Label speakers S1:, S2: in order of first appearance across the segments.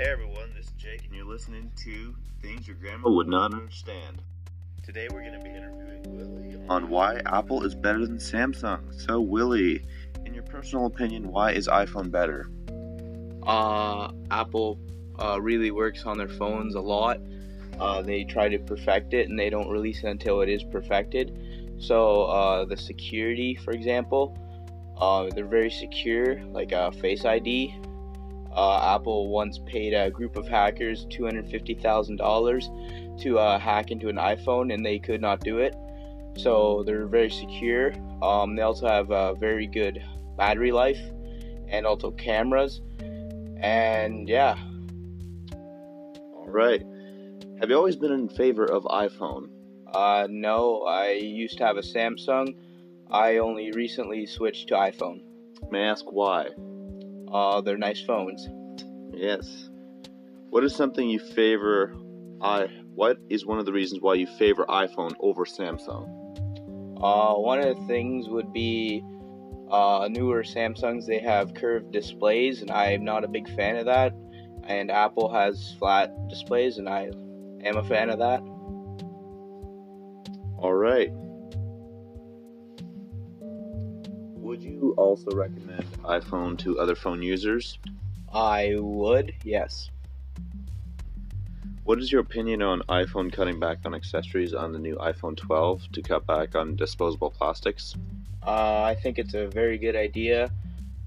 S1: Hey everyone, this is Jake, and you're listening to Things Your Grandma Would Not Understand. Today we're going to be interviewing Willie on why Apple is better than Samsung. So, Willie, in your personal opinion, why is iPhone better?
S2: Uh, Apple uh, really works on their phones a lot. Uh, they try to perfect it and they don't release it until it is perfected. So, uh, the security, for example, uh, they're very secure, like a Face ID. Uh, Apple once paid a group of hackers $250,000 to uh, hack into an iPhone and they could not do it. So they're very secure. Um, they also have a very good battery life and also cameras. And yeah.
S1: All right. Have you always been in favor of iPhone?
S2: Uh, no, I used to have a Samsung. I only recently switched to iPhone.
S1: May I ask why?
S2: Uh, they're nice phones.
S1: Yes. What is something you favor? I. What is one of the reasons why you favor iPhone over Samsung?
S2: Uh, one of the things would be uh, newer Samsungs. They have curved displays, and I'm not a big fan of that. And Apple has flat displays, and I am a fan of that.
S1: All right. Would you also recommend iPhone to other phone users?
S2: I would, yes.
S1: What is your opinion on iPhone cutting back on accessories on the new iPhone 12 to cut back on disposable plastics?
S2: Uh, I think it's a very good idea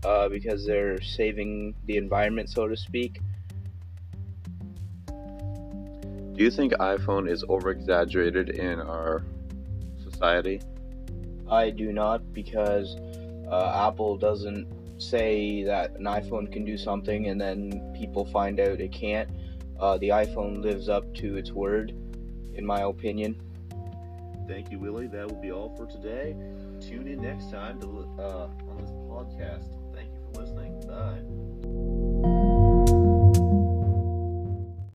S2: uh, because they're saving the environment, so to speak.
S1: Do you think iPhone is over exaggerated in our society?
S2: I do not because uh, Apple doesn't say that an iPhone can do something and then people find out it can't. Uh, the iPhone lives up to its word, in my opinion.
S1: Thank you, Willie. That will be all for today. Tune in next time to, uh, on this podcast.